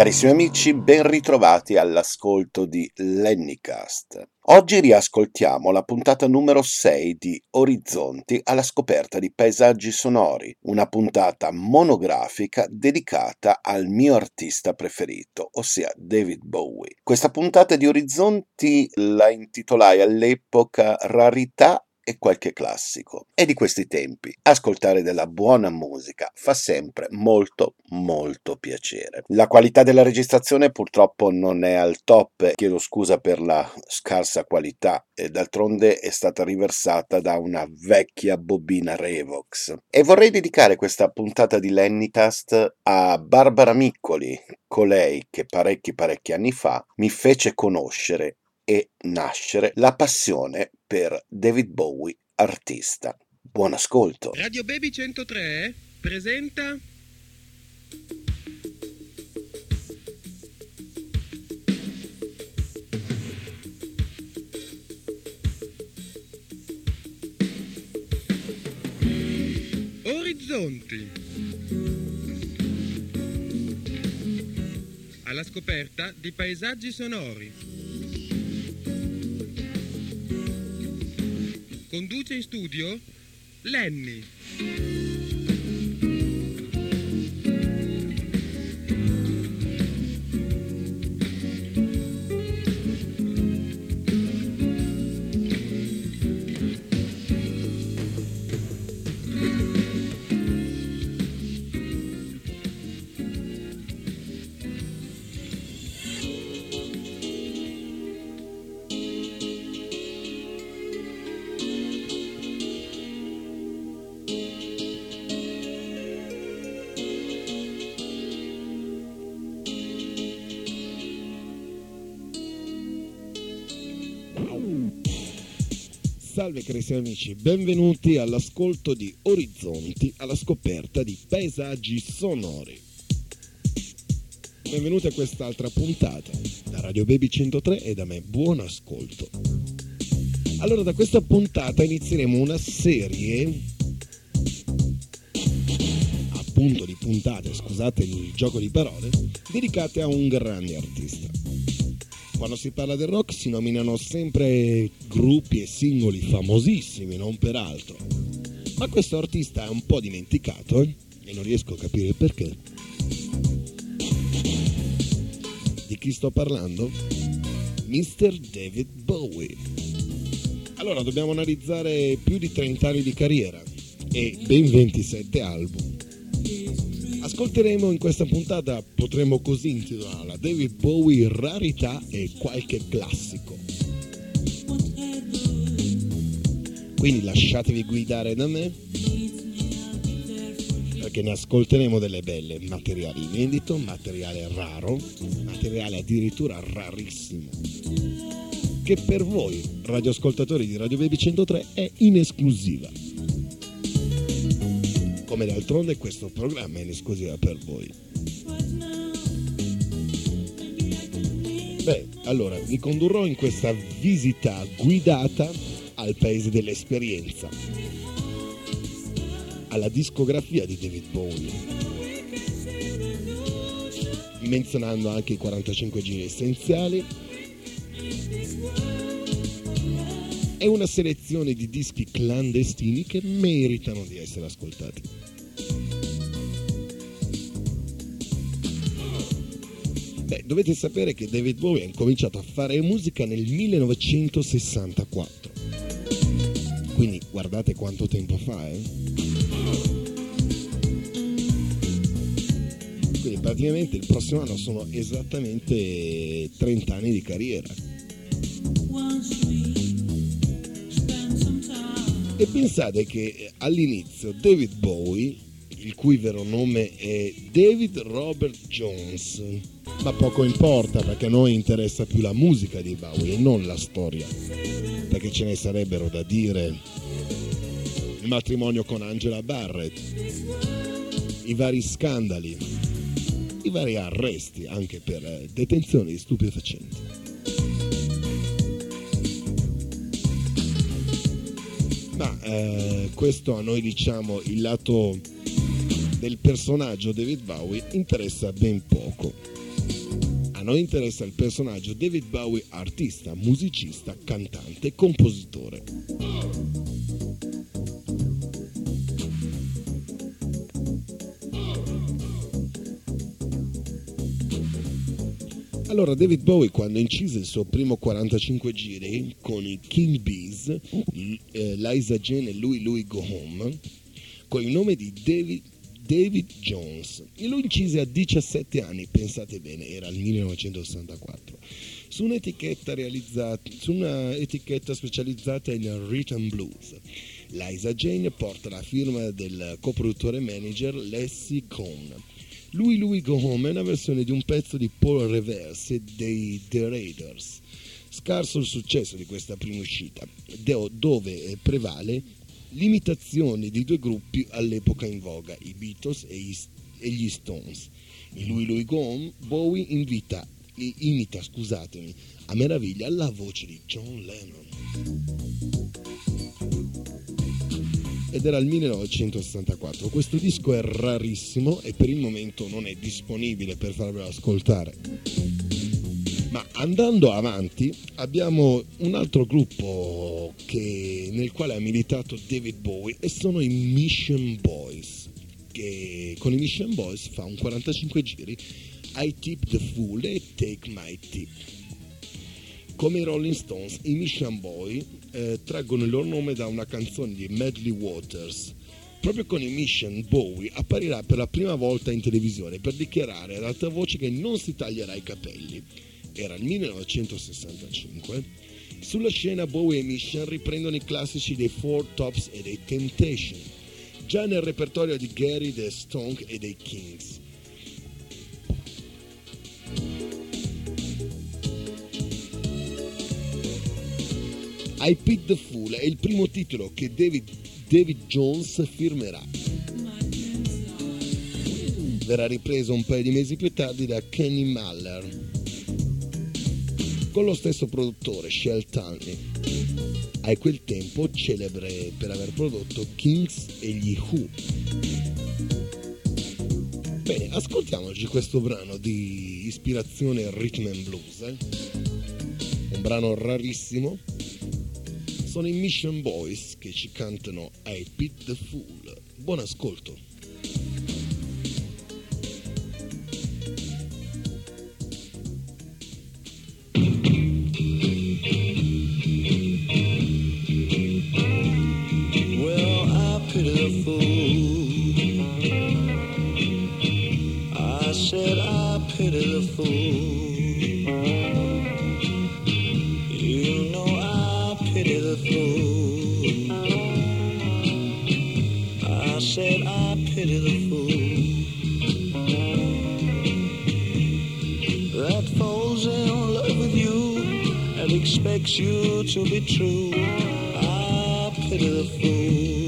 Carissimi amici, ben ritrovati all'ascolto di Lennycast. Oggi riascoltiamo la puntata numero 6 di Orizzonti alla scoperta di paesaggi sonori, una puntata monografica dedicata al mio artista preferito, ossia David Bowie. Questa puntata di Orizzonti la intitolai all'epoca Rarità e qualche classico. È di questi tempi. Ascoltare della buona musica fa sempre molto molto piacere. La qualità della registrazione purtroppo non è al top, chiedo scusa per la scarsa qualità e d'altronde è stata riversata da una vecchia bobina Revox. E vorrei dedicare questa puntata di Lennycast a Barbara Miccoli, colei che parecchi parecchi anni fa mi fece conoscere e nascere la passione per David Bowie artista. Buon ascolto. Radio Baby 103 presenta Orizzonti. Alla scoperta di paesaggi sonori. Conduce in studio Lenny. Salve carissimi amici, benvenuti all'ascolto di Orizzonti alla scoperta di paesaggi sonori. Benvenuti a quest'altra puntata da Radio Baby 103 e da me buon ascolto. Allora da questa puntata inizieremo una serie appunto di puntate, scusate il gioco di parole, dedicate a un grande artista quando si parla del rock si nominano sempre gruppi e singoli famosissimi, non per altro. Ma questo artista è un po' dimenticato eh? e non riesco a capire perché. Di chi sto parlando? Mr. David Bowie. Allora dobbiamo analizzare più di 30 anni di carriera e ben 27 album ascolteremo in questa puntata, potremmo così intitolarla, David Bowie rarità e qualche classico. Quindi lasciatevi guidare da me perché ne ascolteremo delle belle, materiale inedito, materiale raro, materiale addirittura rarissimo che per voi radioascoltatori di Radio Baby 103 è in esclusiva come d'altronde questo programma è in esclusiva per voi. Beh, allora vi condurrò in questa visita guidata al paese dell'esperienza, alla discografia di David Bowie, menzionando anche i 45 giri essenziali e una selezione di dischi clandestini che meritano di essere ascoltati. Beh, dovete sapere che David Bowie ha incominciato a fare musica nel 1964. Quindi guardate quanto tempo fa, eh? Quindi praticamente il prossimo anno sono esattamente 30 anni di carriera. E pensate che all'inizio David Bowie, il cui vero nome è David Robert Jones, ma poco importa perché a noi interessa più la musica di Bowie e non la storia, perché ce ne sarebbero da dire il matrimonio con Angela Barrett, i vari scandali, i vari arresti anche per eh, detenzioni stupefacenti. Ma eh, questo a noi diciamo il lato del personaggio David Bowie interessa ben poco A noi interessa il personaggio David Bowie, artista, musicista, cantante compositore. Allora, David Bowie, quando incise il suo primo 45 giri con i King Bees, eh, Liza Jane e Louis Louis Go Home, con il nome di David, David Jones, e lo incise a 17 anni, pensate bene, era il 1964, su un'etichetta, su un'etichetta specializzata in rhythm blues. Liza Jane porta la firma del coproduttore manager Leslie Cohn lui Lui Go Home è una versione di un pezzo di Paul Reverse dei The Raiders. Scarso il successo di questa prima uscita, dove prevale l'imitazione di due gruppi all'epoca in voga, i Beatles e gli Stones. In Lui Lui Go Home, Bowie invita, imita scusatemi, a meraviglia la voce di John Lennon ed era il 1964. Questo disco è rarissimo e per il momento non è disponibile per farvelo ascoltare. Ma andando avanti abbiamo un altro gruppo che, nel quale ha militato David Bowie e sono i Mission Boys, che con i Mission Boys fa un 45 giri I Tip the Fool e Take My Tip. Come i Rolling Stones, i Mission Boy eh, traggono il loro nome da una canzone di Medley Waters. Proprio con i Mission, Bowie apparirà per la prima volta in televisione per dichiarare ad alta voce che non si taglierà i capelli. Era il 1965. Sulla scena Bowie e Mission riprendono i classici dei Four Tops e dei Temptation, già nel repertorio di Gary, The Stonk e dei Kings. I Pick the Fool è il primo titolo che David, David Jones firmerà. Verrà ripreso un paio di mesi più tardi da Kenny Maller con lo stesso produttore, Shell Tully, a quel tempo celebre per aver prodotto Kings e gli Who. Bene, ascoltiamoci questo brano di ispirazione rhythm and blues, eh? un brano rarissimo sono i Mission Boys che ci cantano I Pit the Fool. Buon ascolto. You to be true. I pity the fool.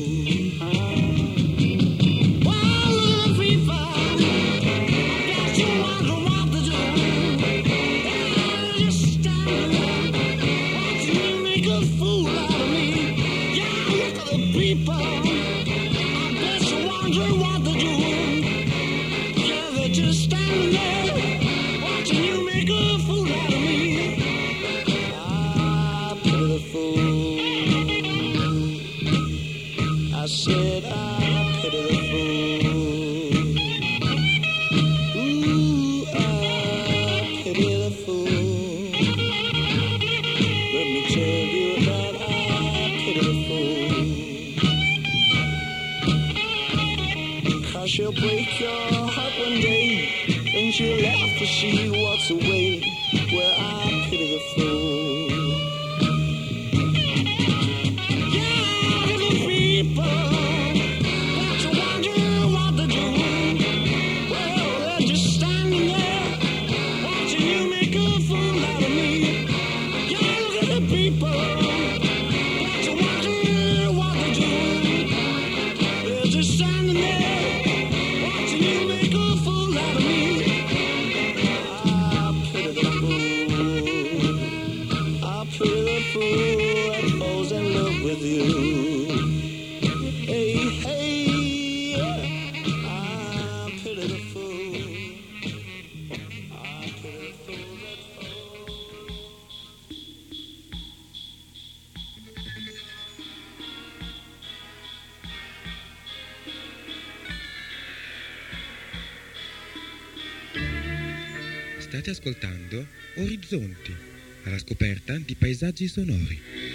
Paesaggi sonori.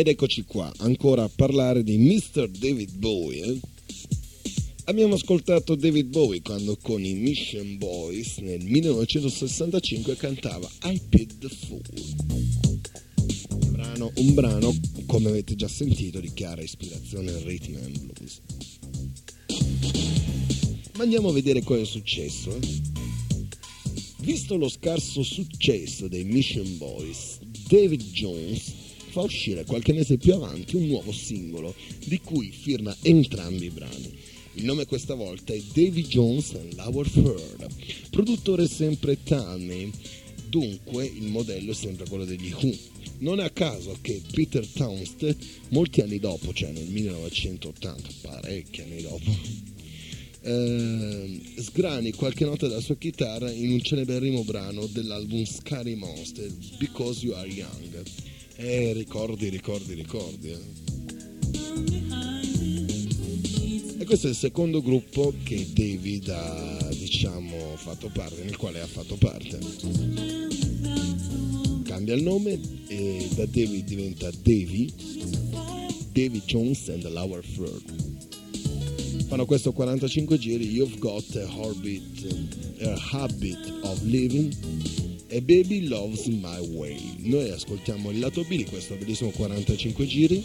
Ed eccoci qua, ancora a parlare di Mr. David Bowie. eh. Abbiamo ascoltato David Bowie quando con i Mission Boys nel 1965 cantava I Pit the Fool. Brano, un brano, come avete già sentito, di chiara ispirazione al rhythm and blues. Ma andiamo a vedere cosa è successo. eh. Visto lo scarso successo dei Mission Boys, David Jones fa uscire qualche mese più avanti un nuovo singolo di cui firma entrambi i brani. Il nome questa volta è Davy Jones and Lower Third, produttore sempre Taney, dunque il modello è sempre quello degli Who. Non è a caso che Peter Townstead, molti anni dopo, cioè nel 1980, parecchi anni dopo, eh, sgrani qualche nota della sua chitarra in un celeberrimo brano dell'album Scary Monster, Because You Are Young. Eh, ricordi, ricordi, ricordi. eh. E questo è il secondo gruppo che David ha, diciamo, fatto parte, nel quale ha fatto parte. Cambia il nome e da David diventa Davy, Davy Jones and the Lower Third. Fanno questo 45 giri, You've Got a Habit, a habit of Living e Baby Loves My Way. Noi ascoltiamo il lato B di questo bellissimo 45 giri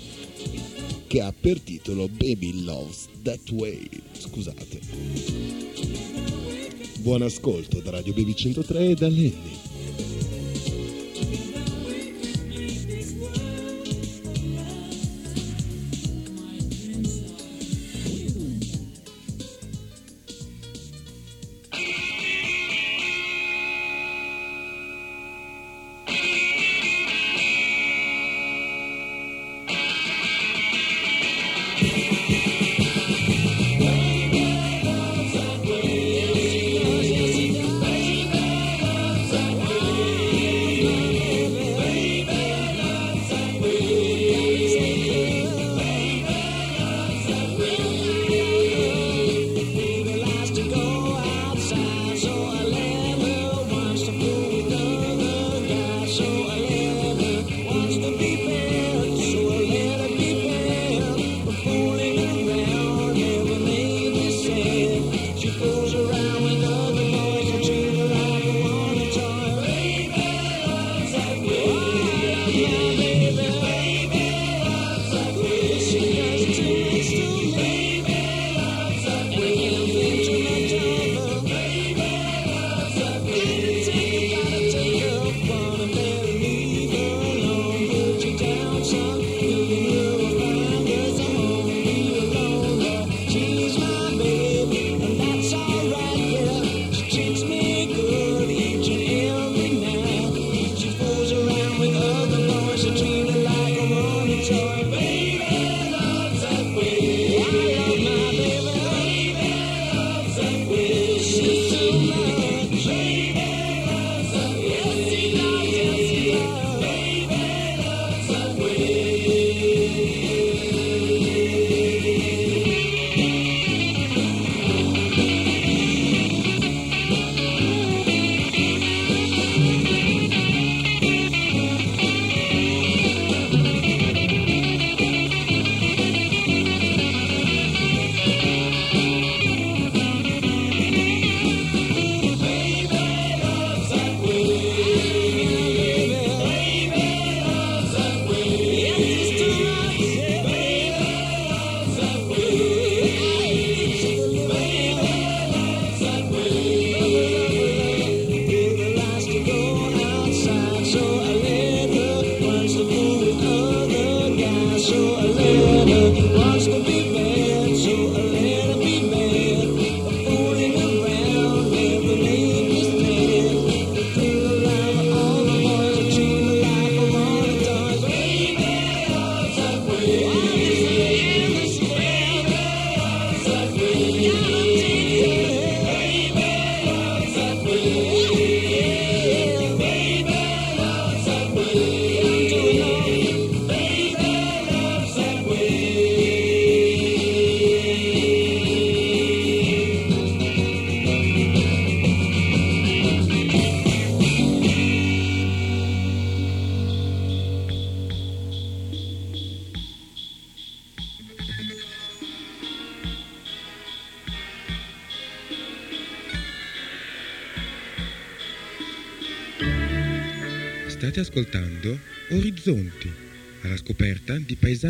che ha per titolo Baby Loves That Way. Scusate. Buon ascolto da Radio Baby 103 e da Lenny.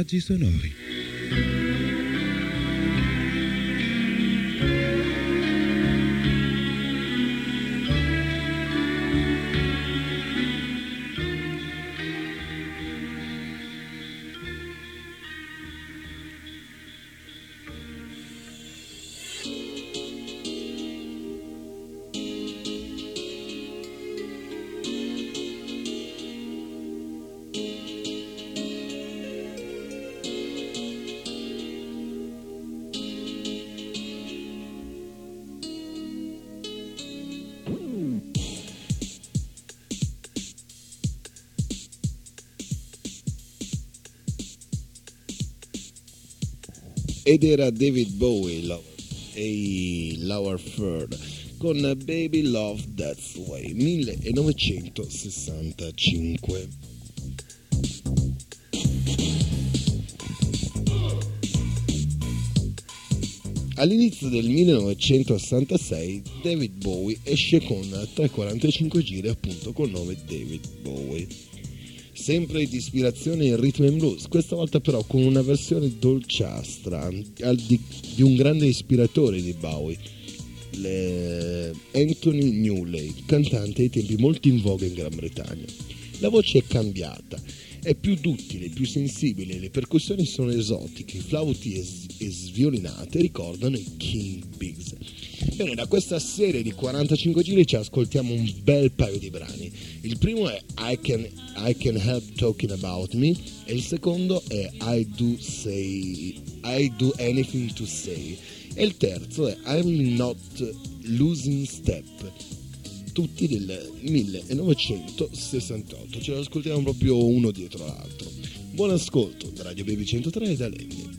Di paesaggi sonori. Ed era David Bowie e Lower Third con Baby Love That's Way 1965. All'inizio del 1966 David Bowie esce con 345 giri appunto col nome David Bowie sempre di ispirazione in rhythm and blues, questa volta però con una versione dolciastra di, di un grande ispiratore di Bowie, Anthony Newley, cantante ai tempi molto in voga in Gran Bretagna. La voce è cambiata, è più duttile, più sensibile, le percussioni sono esotiche, i flauti e, sviolinate ricordano i King Bigs. Bene, da questa serie di 45 giri ci ascoltiamo un bel paio di brani. Il primo è I Can, I Can Help Talking About Me e il secondo è I Do, Say, I Do Anything to Say. E il terzo è I'm Not Losing Step. Tutti del 1968 ce lo ascoltiamo proprio uno dietro l'altro. Buon ascolto da Radio Baby 103 e da Lenny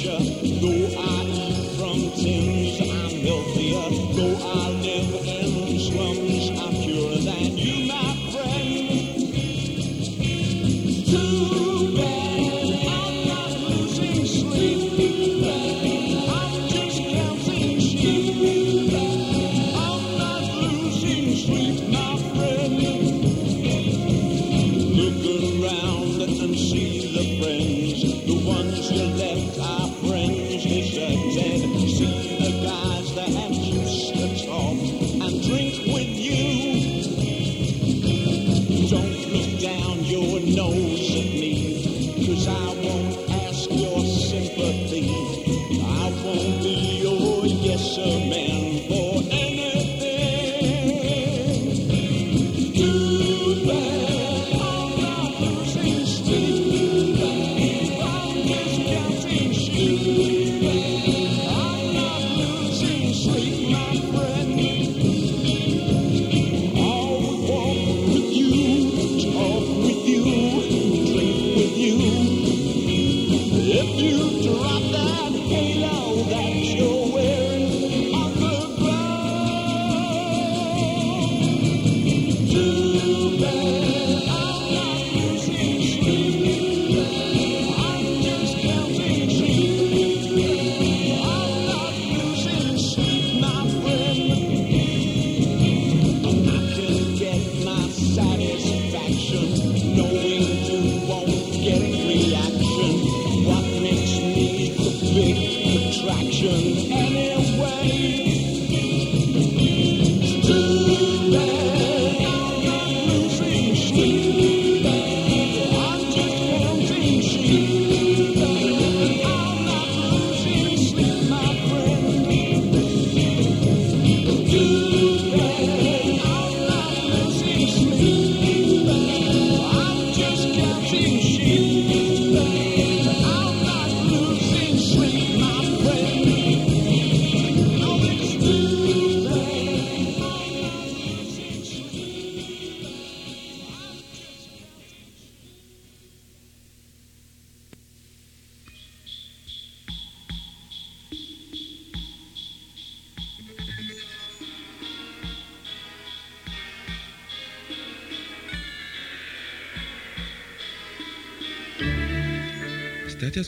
future.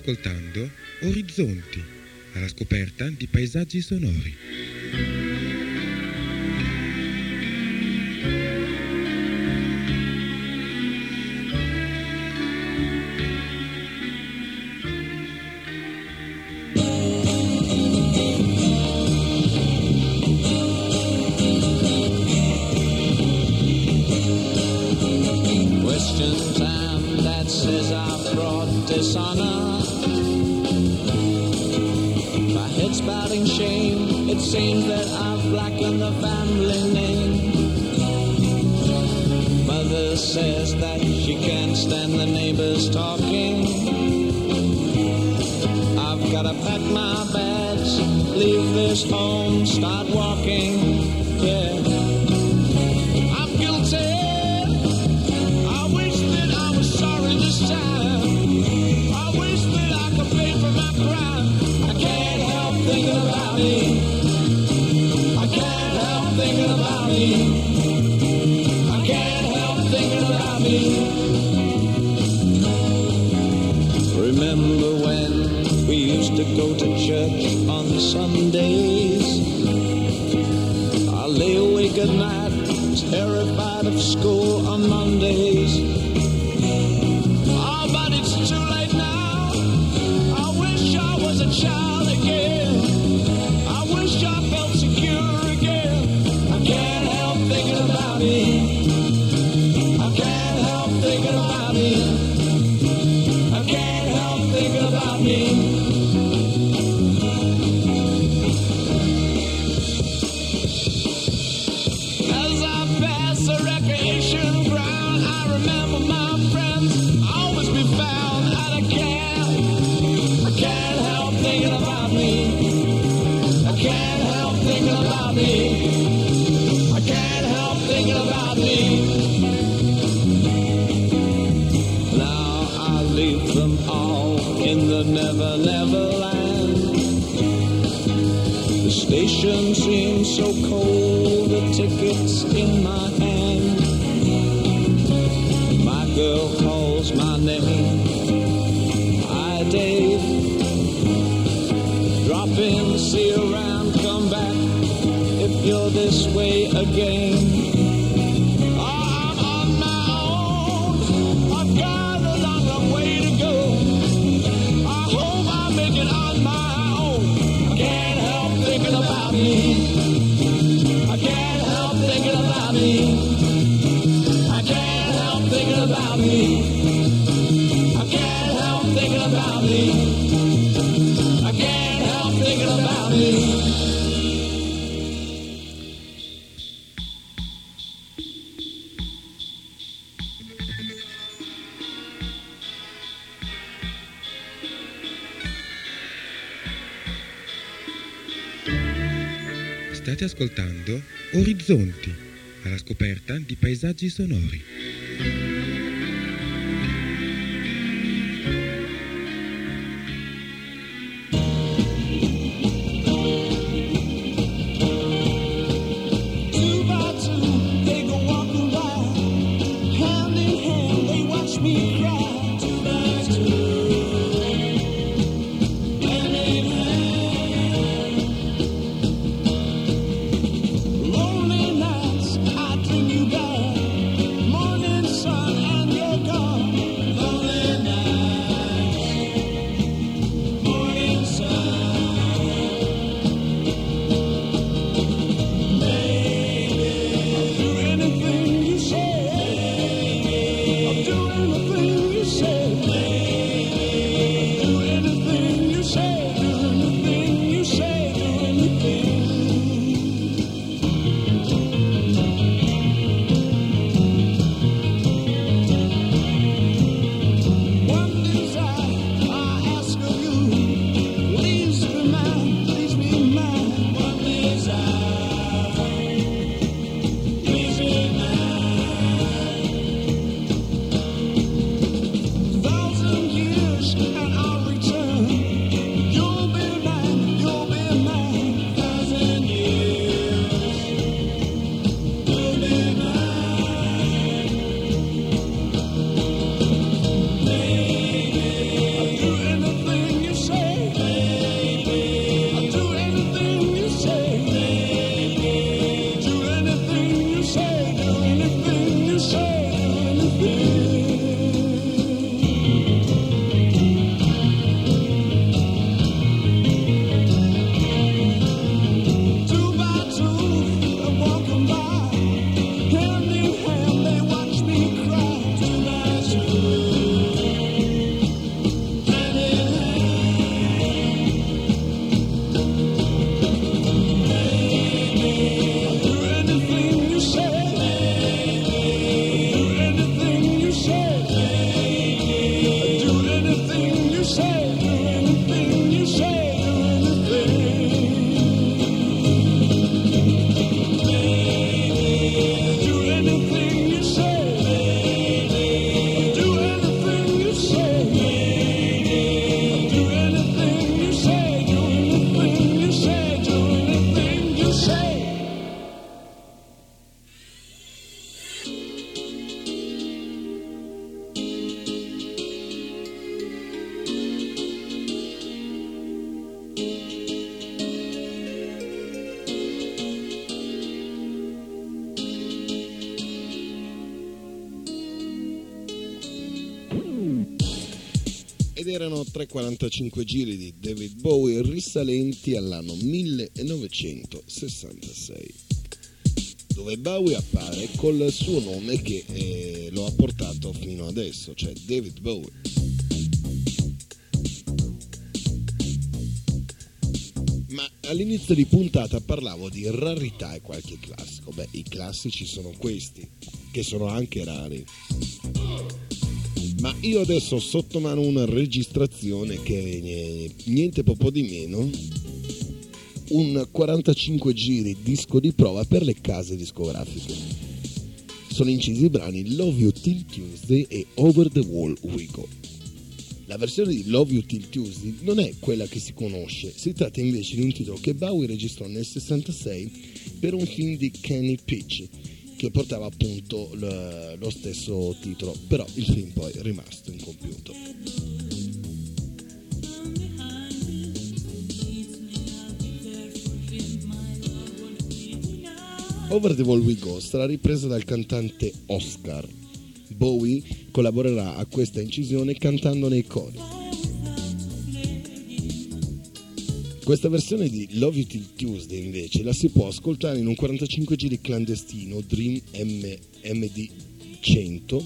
ascoltando Orizzonti, alla scoperta di paesaggi sonori. You. again. I'm on my own. I've got a long, way to go. I hope I make it on my own. I can't help thinking about me. I can't help thinking about me. I can't help thinking about me. I can't help thinking about me. ascoltando Orizzonti alla scoperta di paesaggi sonori. 345 giri di David Bowie risalenti all'anno 1966 dove Bowie appare col suo nome che eh, lo ha portato fino adesso, cioè David Bowie. Ma all'inizio di puntata parlavo di rarità e qualche classico. Beh, i classici sono questi, che sono anche rari. Ma io adesso ho sotto mano una registrazione che è niente po' di meno un 45 giri disco di prova per le case discografiche. Sono incisi i brani Love You Till Tuesday e Over the Wall We Go. La versione di Love You Till Tuesday non è quella che si conosce, si tratta invece di un titolo che Bowie registrò nel 66 per un film di Kenny Pitch che portava appunto lo stesso titolo, però il film poi è rimasto incompiuto. Over the Wall We Go sarà ripresa dal cantante Oscar. Bowie collaborerà a questa incisione cantando nei cori. Questa versione di Love You Till Tuesday invece la si può ascoltare in un 45 giri clandestino Dream M- MD100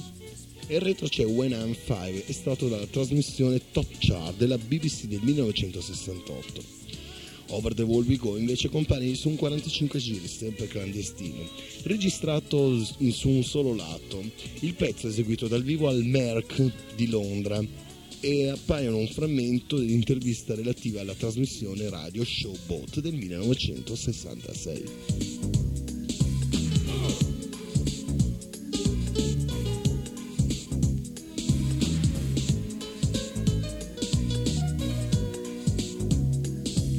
e il retro c'è When I'm 5 estratto dalla trasmissione Top Chart della BBC del 1968. Over the Wall We Go invece compare su un 45 giri, sempre clandestino, registrato su un solo lato. Il pezzo è eseguito dal vivo al Merck di Londra e appaiono un frammento dell'intervista relativa alla trasmissione radio Showboat del 1966.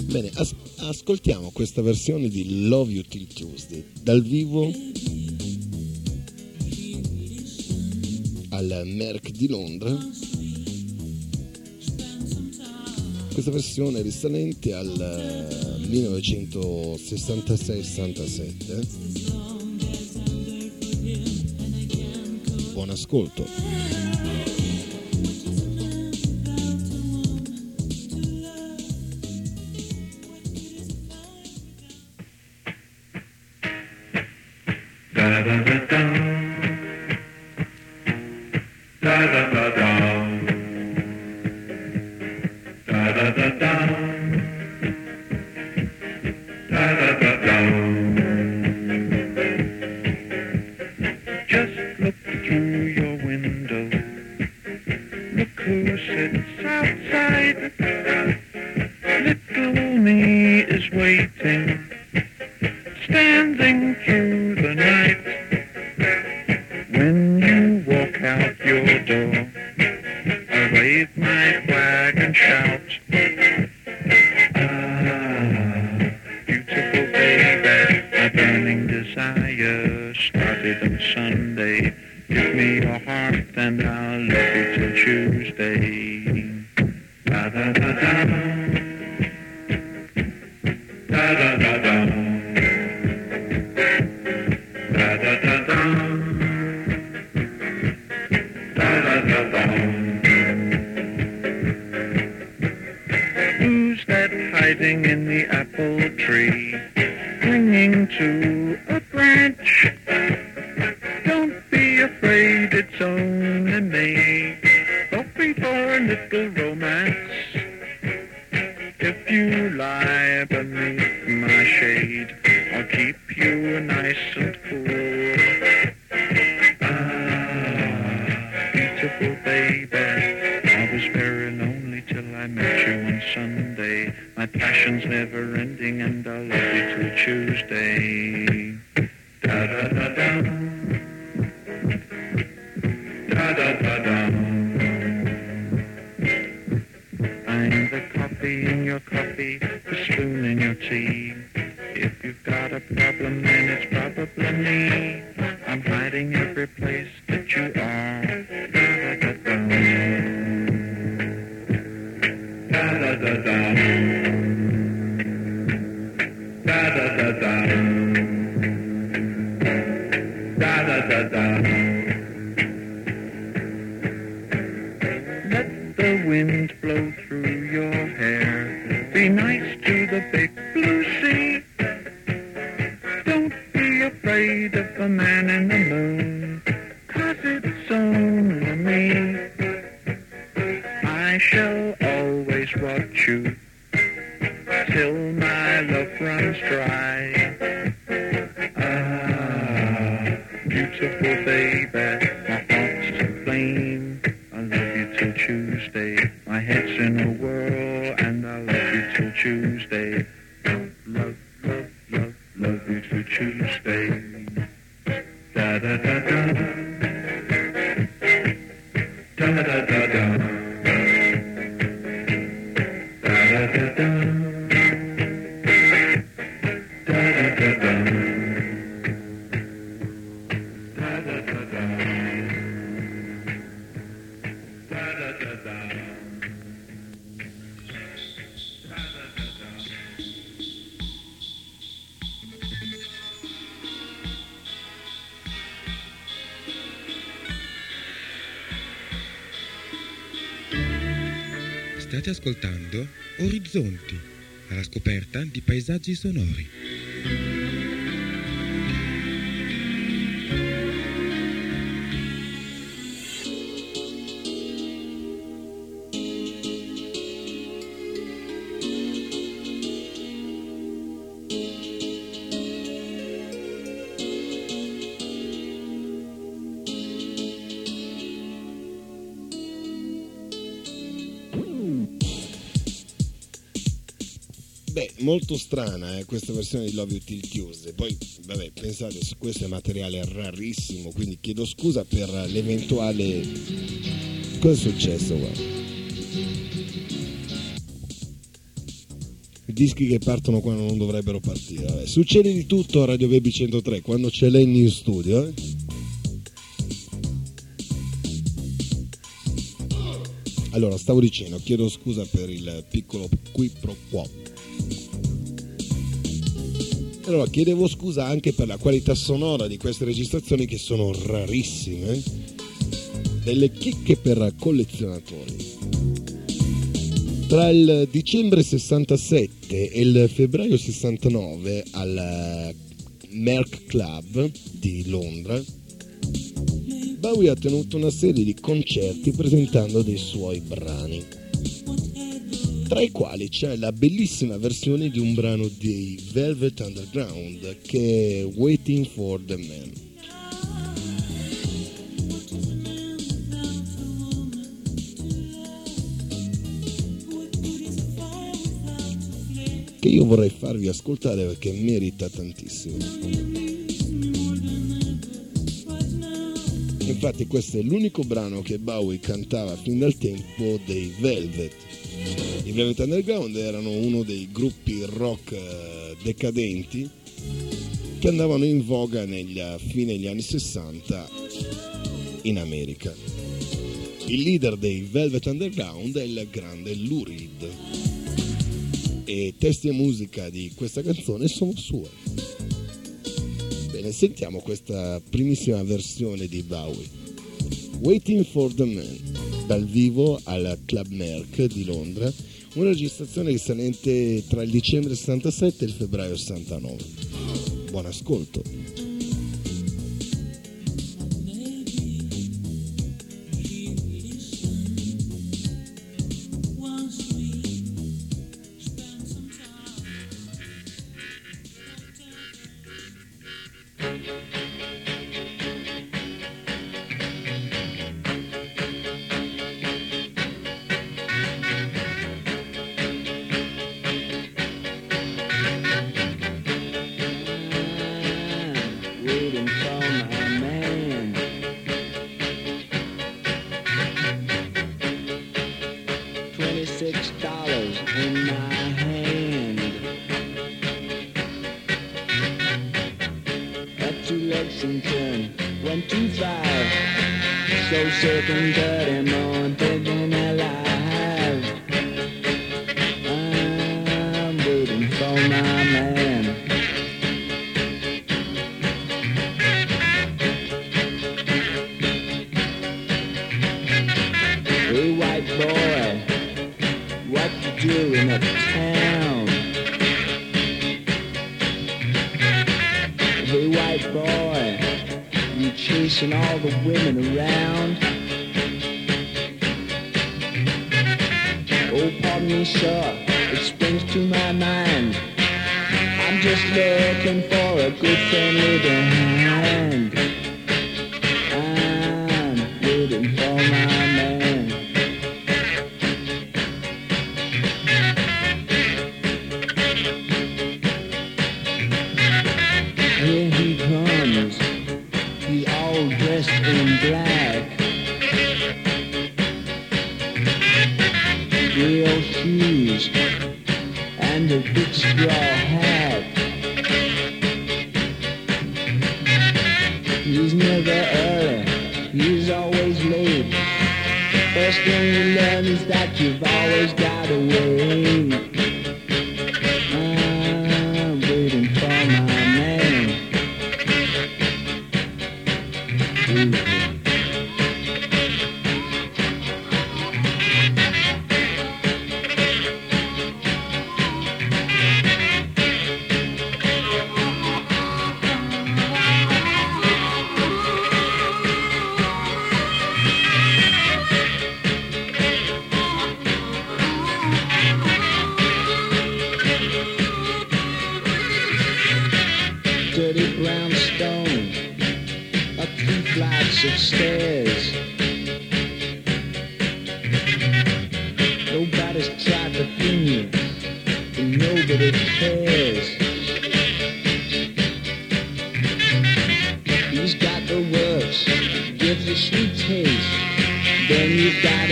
Bene, as- ascoltiamo questa versione di Love You Till Tuesday dal vivo al Merck di Londra. Questa versione risalente al 1966-67. Buon ascolto. baby. I was very lonely till I met you on Sunday. My passion's never ending and I'll love you till Tuesday. Da da da da. Da da da da. I'm the coffee in your coffee, the spoon in your tea. If you've got a problem, then it's probably me. I'm hiding every place that you are. women State ascoltando Orizzonti, alla scoperta di paesaggi sonori. Molto strana eh, questa versione di Love You Till Tuesday. Poi, vabbè, pensate, questo è materiale rarissimo, quindi chiedo scusa per l'eventuale... Cosa è successo qua? Dischi che partono quando non dovrebbero partire. Vabbè, succede di tutto a Radio Baby 103 quando c'è Lenny in studio. Eh? Allora, stavo dicendo, chiedo scusa per il piccolo qui pro quo. Allora, chiedevo scusa anche per la qualità sonora di queste registrazioni che sono rarissime, delle chicche per collezionatori. Tra il dicembre 67 e il febbraio 69 al Merck Club di Londra, Bowie ha tenuto una serie di concerti presentando dei suoi brani tra i quali c'è la bellissima versione di un brano dei Velvet Underground che è Waiting for the Man. Che io vorrei farvi ascoltare perché merita tantissimo. Infatti questo è l'unico brano che Bowie cantava fin dal tempo dei Velvet. I Velvet Underground erano uno dei gruppi rock eh, decadenti che andavano in voga negli, fine degli anni 60 in America. Il leader dei Velvet Underground è il grande Lou Reed e testi e musica di questa canzone sono sue. Bene, sentiamo questa primissima versione di Bowie. Waiting for the Man, dal vivo al Club Merck di Londra, una registrazione risalente tra il dicembre 67 e il febbraio 69. Buon ascolto. In a town. Hey, white boy, you chasing all the women around? Oh, pardon me, sir, it springs to my mind. I'm just looking for a good friendly hand.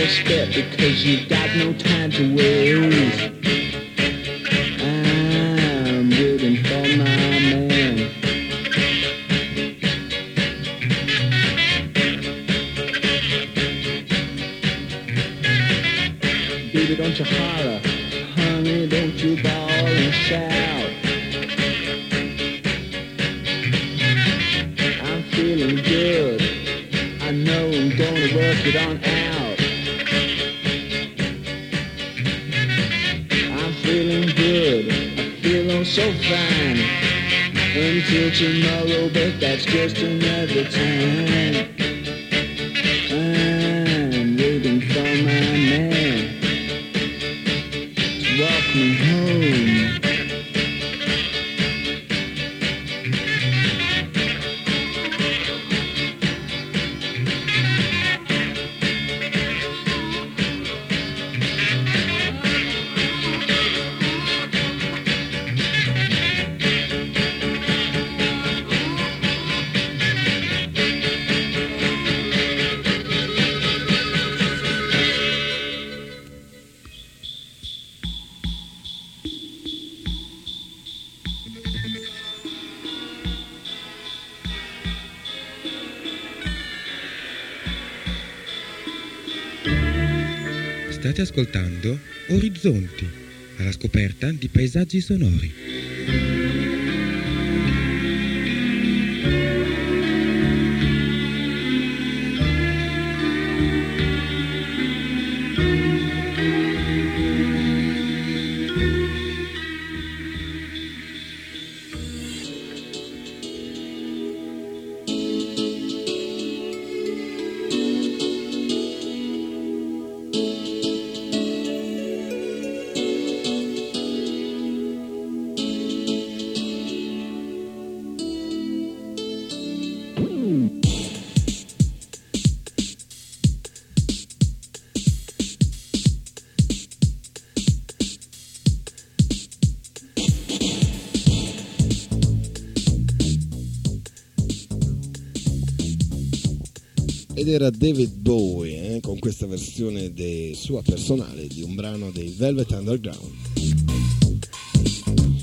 Step because you've got no time to waste. Di paesaggi sonori. Ed era David Bowie eh, con questa versione de- sua personale di un brano dei Velvet Underground.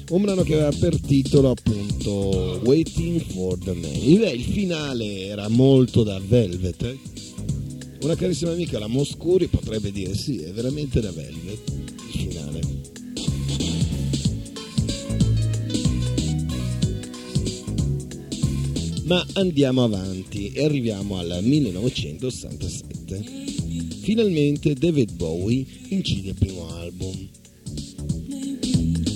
Un brano che aveva per titolo appunto Waiting for the Man. Il, il finale era molto da Velvet. eh. Una carissima amica, la Moscuri, potrebbe dire sì, è veramente da Velvet Ma andiamo avanti e arriviamo al 1967. Finalmente David Bowie incide il primo album.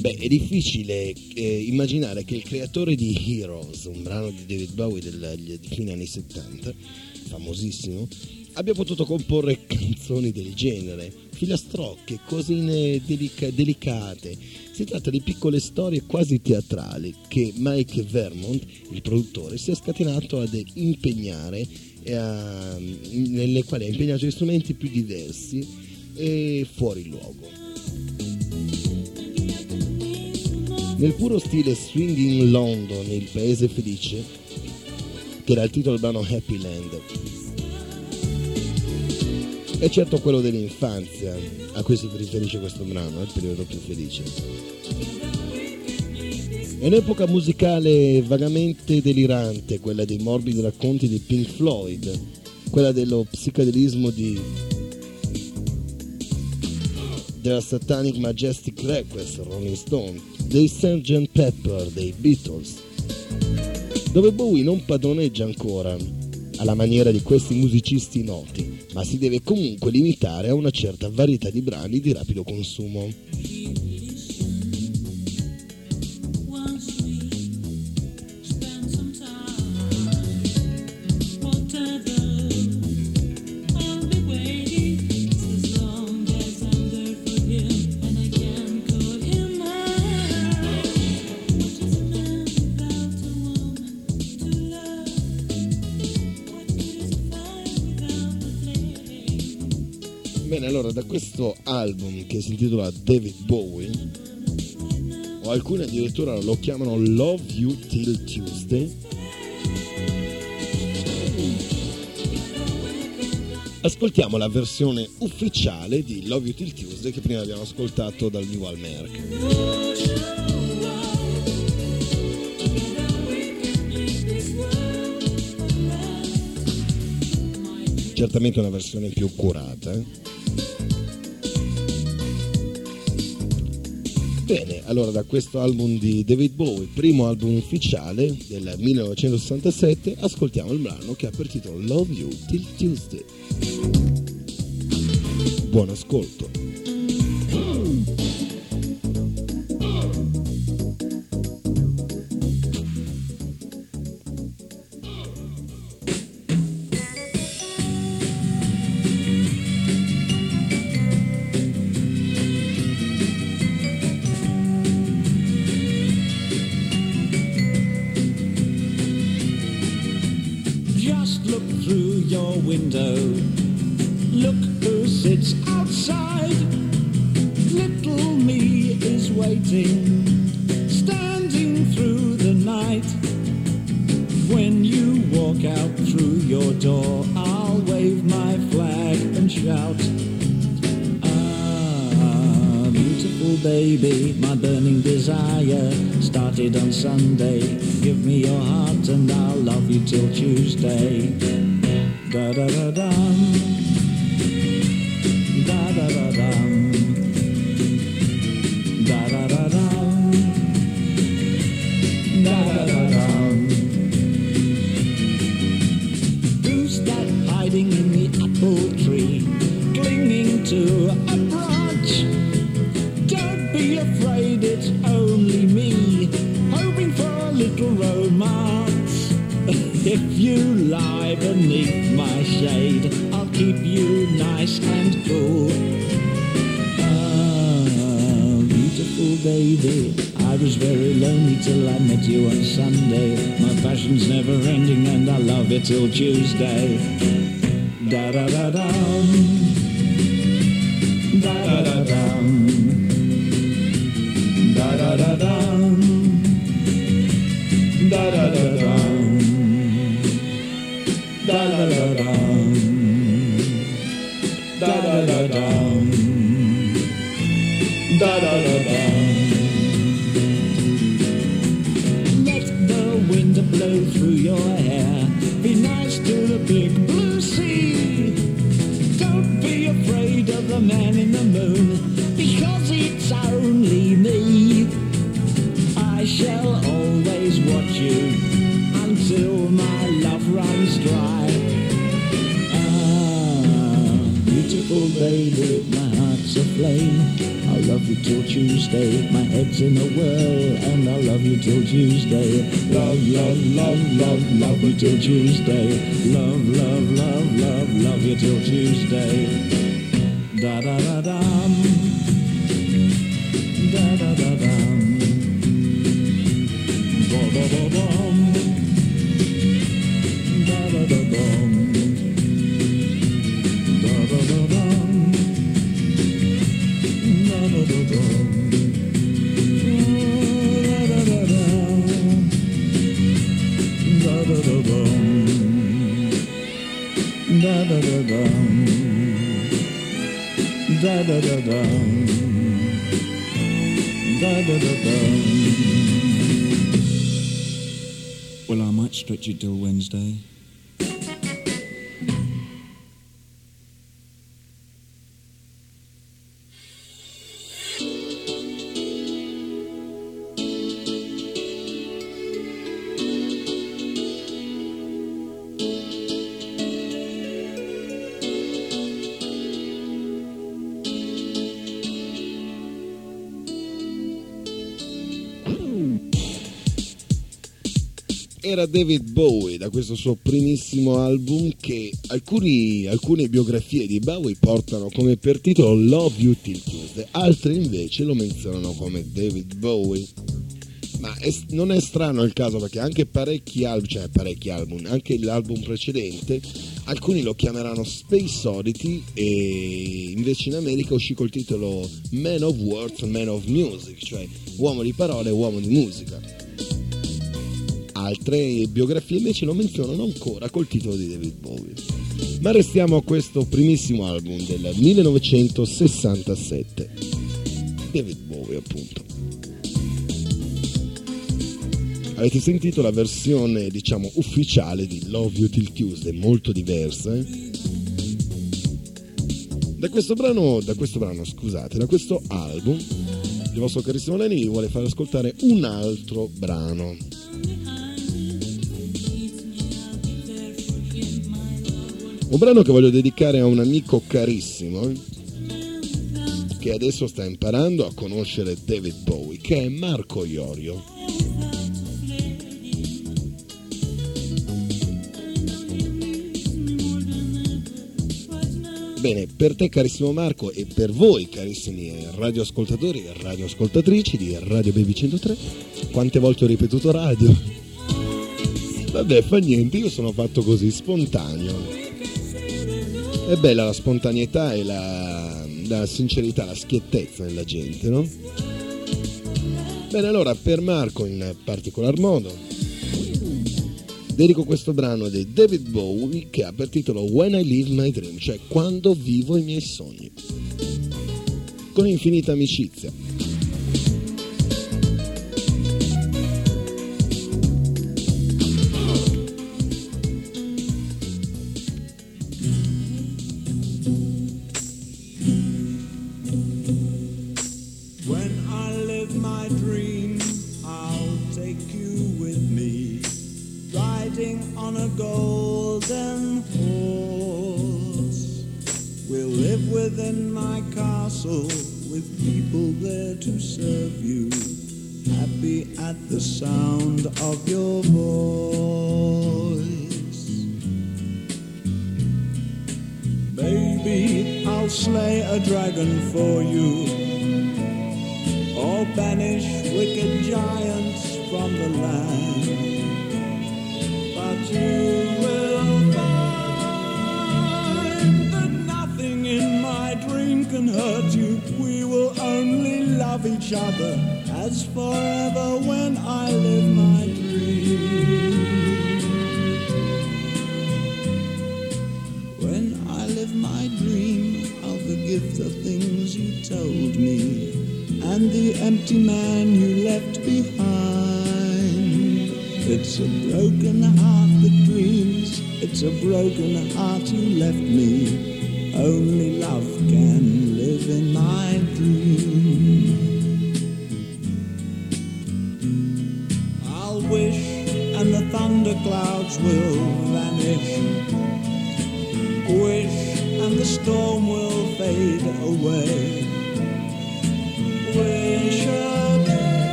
Beh, è difficile eh, immaginare che il creatore di Heroes, un brano di David Bowie del, di fine anni 70, famosissimo, abbia potuto comporre canzoni del genere, filastrocche, cosine delica- delicate. Si tratta di piccole storie quasi teatrali che Mike Vermont, il produttore, si è scatenato ad impegnare, a- nelle quali ha impegnato gli strumenti più diversi e fuori luogo. Nel puro stile Swinging London, il paese felice, che era il titolo del brano Happy Land, è certo quello dell'infanzia a cui si riferisce questo brano, è il periodo più felice. È un'epoca musicale vagamente delirante, quella dei morbidi racconti di Pink Floyd, quella dello psicadelismo di della Satanic Majestic Request, Rolling Stone, dei Sgt. Pepper, dei Beatles, dove Bowie non padroneggia ancora alla maniera di questi musicisti noti, ma si deve comunque limitare a una certa varietà di brani di rapido consumo. Album che si intitola David Bowie, o alcuni addirittura lo chiamano Love You Till Tuesday, ascoltiamo la versione ufficiale di Love You Till Tuesday che prima abbiamo ascoltato dal vivo al. Certamente una versione più curata. Bene, allora da questo album di David Bowie, primo album ufficiale del 1967, ascoltiamo il brano che ha per titolo Love You Till Tuesday. Buon ascolto. Till Tuesday. Love, love, love, love, love you till Tuesday. Love, love, love, love, love you till Tuesday. Era David Bowie da questo suo primissimo album che alcuni- alcune biografie di Bowie portano come per titolo Love You Till Tuesday, altre invece lo menzionano come David Bowie. Ma è- non è strano il caso perché anche parecchi album, cioè parecchi album, anche l'album precedente, alcuni lo chiameranno Space Oddity e invece in America uscì col titolo Man of Words, Man of Music, cioè uomo di parole, uomo di musica. Altre biografie invece lo menzionano ancora col titolo di David Bowie. Ma restiamo a questo primissimo album del 1967. David Bowie, appunto. Avete sentito la versione, diciamo, ufficiale di Love You Till Tuesday, molto diversa, eh? Da questo brano, da questo brano, scusate, da questo album, il vostro carissimo Lenny vi vuole far ascoltare un altro brano. Un brano che voglio dedicare a un amico carissimo eh, che adesso sta imparando a conoscere David Bowie, che è Marco Iorio. Bene, per te carissimo Marco e per voi carissimi radioascoltatori e radioascoltatrici di Radio Baby 103, quante volte ho ripetuto radio? Vabbè, fa niente, io sono fatto così, spontaneo. È bella la spontaneità e la, la sincerità, la schiettezza nella gente, no? Bene, allora per Marco in particolar modo dedico questo brano di David Bowie che ha per titolo When I Live My Dream, cioè quando vivo i miei sogni. Con infinita amicizia.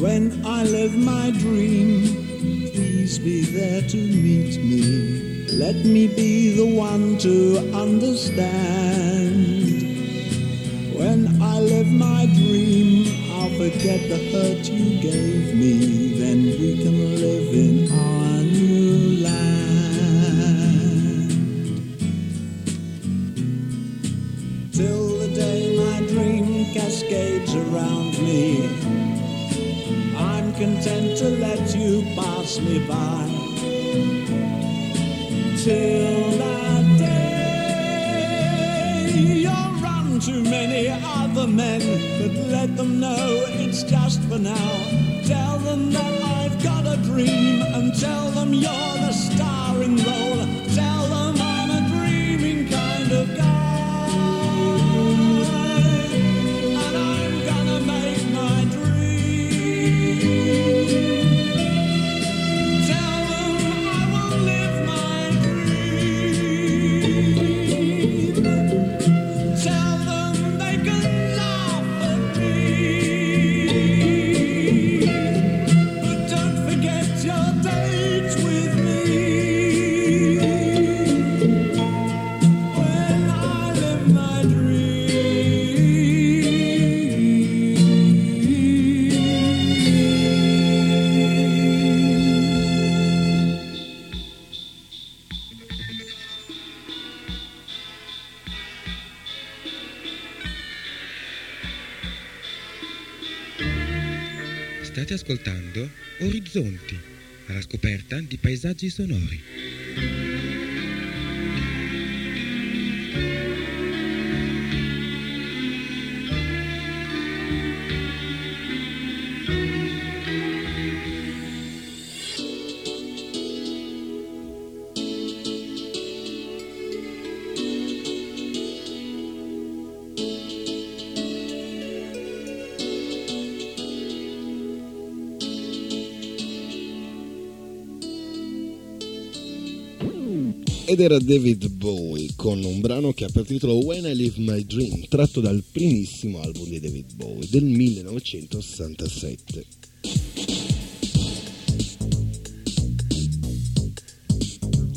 When I live my dream, please be there to meet me. Let me be the one to understand. When I live my dream, I'll forget the hurt you gave me. Then we can live in our new land. Till the day my dream cascades around me. Content to let you pass me by. Till that day, you'll run to many other men, but let them know it's just for now. Tell them that I've got a dream, and tell them you're the star starring role. Scoperta di paesaggi Ed era David Bowie con un brano che ha per titolo When I Live My Dream, tratto dal primissimo album di David Bowie del 1967.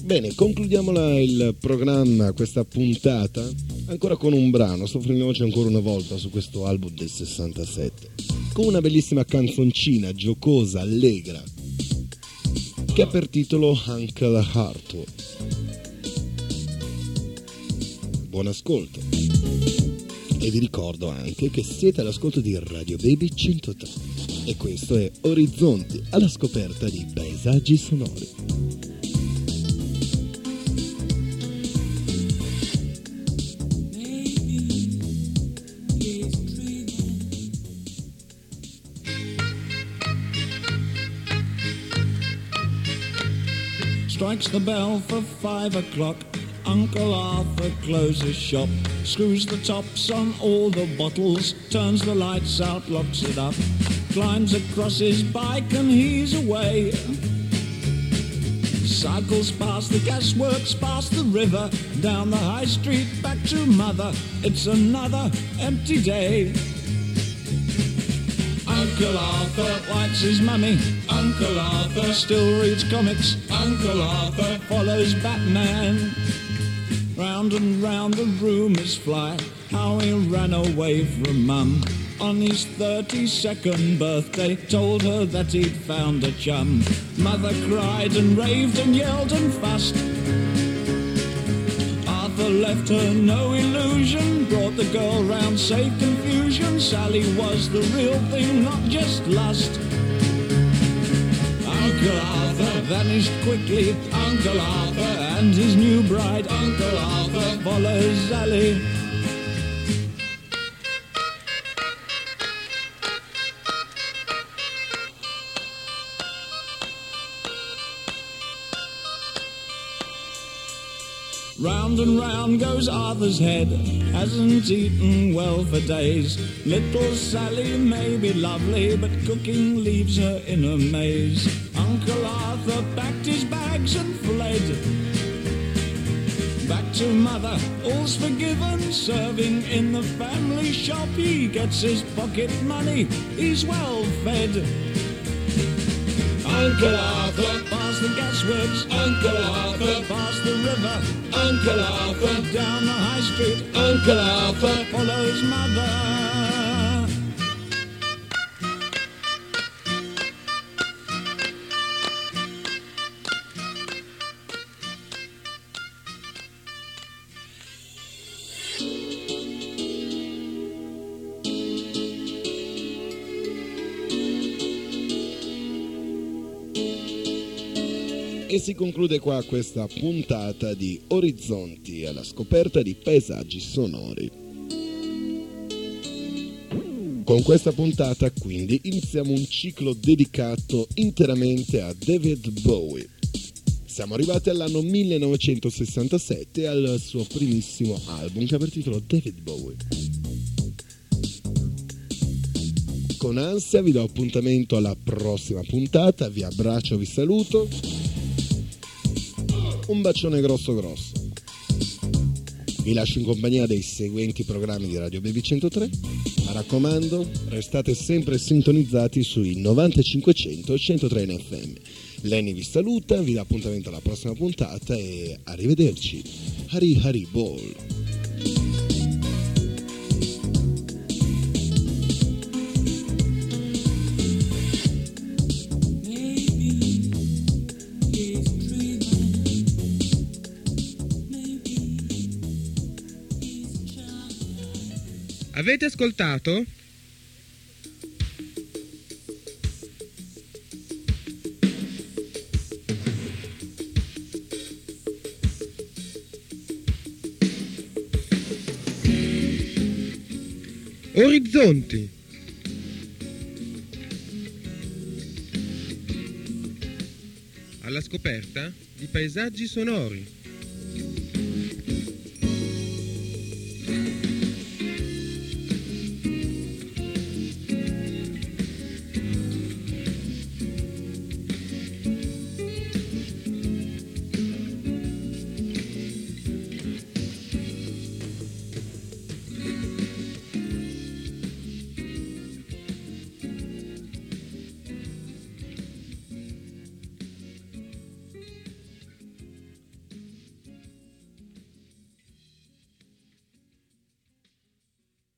Bene, concludiamo la- il programma, questa puntata, ancora con un brano, soffermiamoci ancora una volta su questo album del 67, con una bellissima canzoncina giocosa, allegra, che ha per titolo Uncle Arthur. Buon ascolto. E vi ricordo anche che siete all'ascolto di Radio Baby 103 e questo è Orizzonti alla scoperta di paesaggi sonori. Strikes the bell for five o'clock. Uncle Arthur closes shop, screws the tops on all the bottles, turns the lights out, locks it up, climbs across his bike and he's away. Cycles past the gasworks, past the river, down the high street, back to mother. It's another empty day. Uncle Arthur likes his mummy. Uncle Arthur still reads comics. Uncle Arthur follows Batman. Round and round the rumours fly how he ran away from mum. On his 32nd birthday, told her that he'd found a chum. Mother cried and raved and yelled and fussed. Arthur left her no illusion, brought the girl round, saved confusion. Sally was the real thing, not just lust. Uncle Arthur vanished quickly. Uncle Arthur and his new bride, Uncle Arthur, follows Sally. Round and round goes Arthur's head, hasn't eaten well for days. Little Sally may be lovely, but cooking leaves her in a maze. Uncle Arthur packed his bags and fled. To mother, all's forgiven. Serving in the family shop, he gets his pocket money, he's well fed. Uncle Arthur, past the gasworks. Uncle Arthur, past the river. Uncle Arthur, down the high street. Uncle Arthur follows mother. Si conclude qua questa puntata di Orizzonti alla scoperta di paesaggi sonori. Con questa puntata quindi iniziamo un ciclo dedicato interamente a David Bowie. Siamo arrivati all'anno 1967 e al suo primissimo album che ha per titolo David Bowie. Con ansia vi do appuntamento alla prossima puntata, vi abbraccio, vi saluto un bacione grosso grosso. Vi lascio in compagnia dei seguenti programmi di Radio Baby 103. Ma raccomando, restate sempre sintonizzati sui 9500 e 103 in FM. Lenny vi saluta, vi dà appuntamento alla prossima puntata e arrivederci. Hari Hari Ball. Avete ascoltato? Orizzonti. Alla scoperta di paesaggi sonori.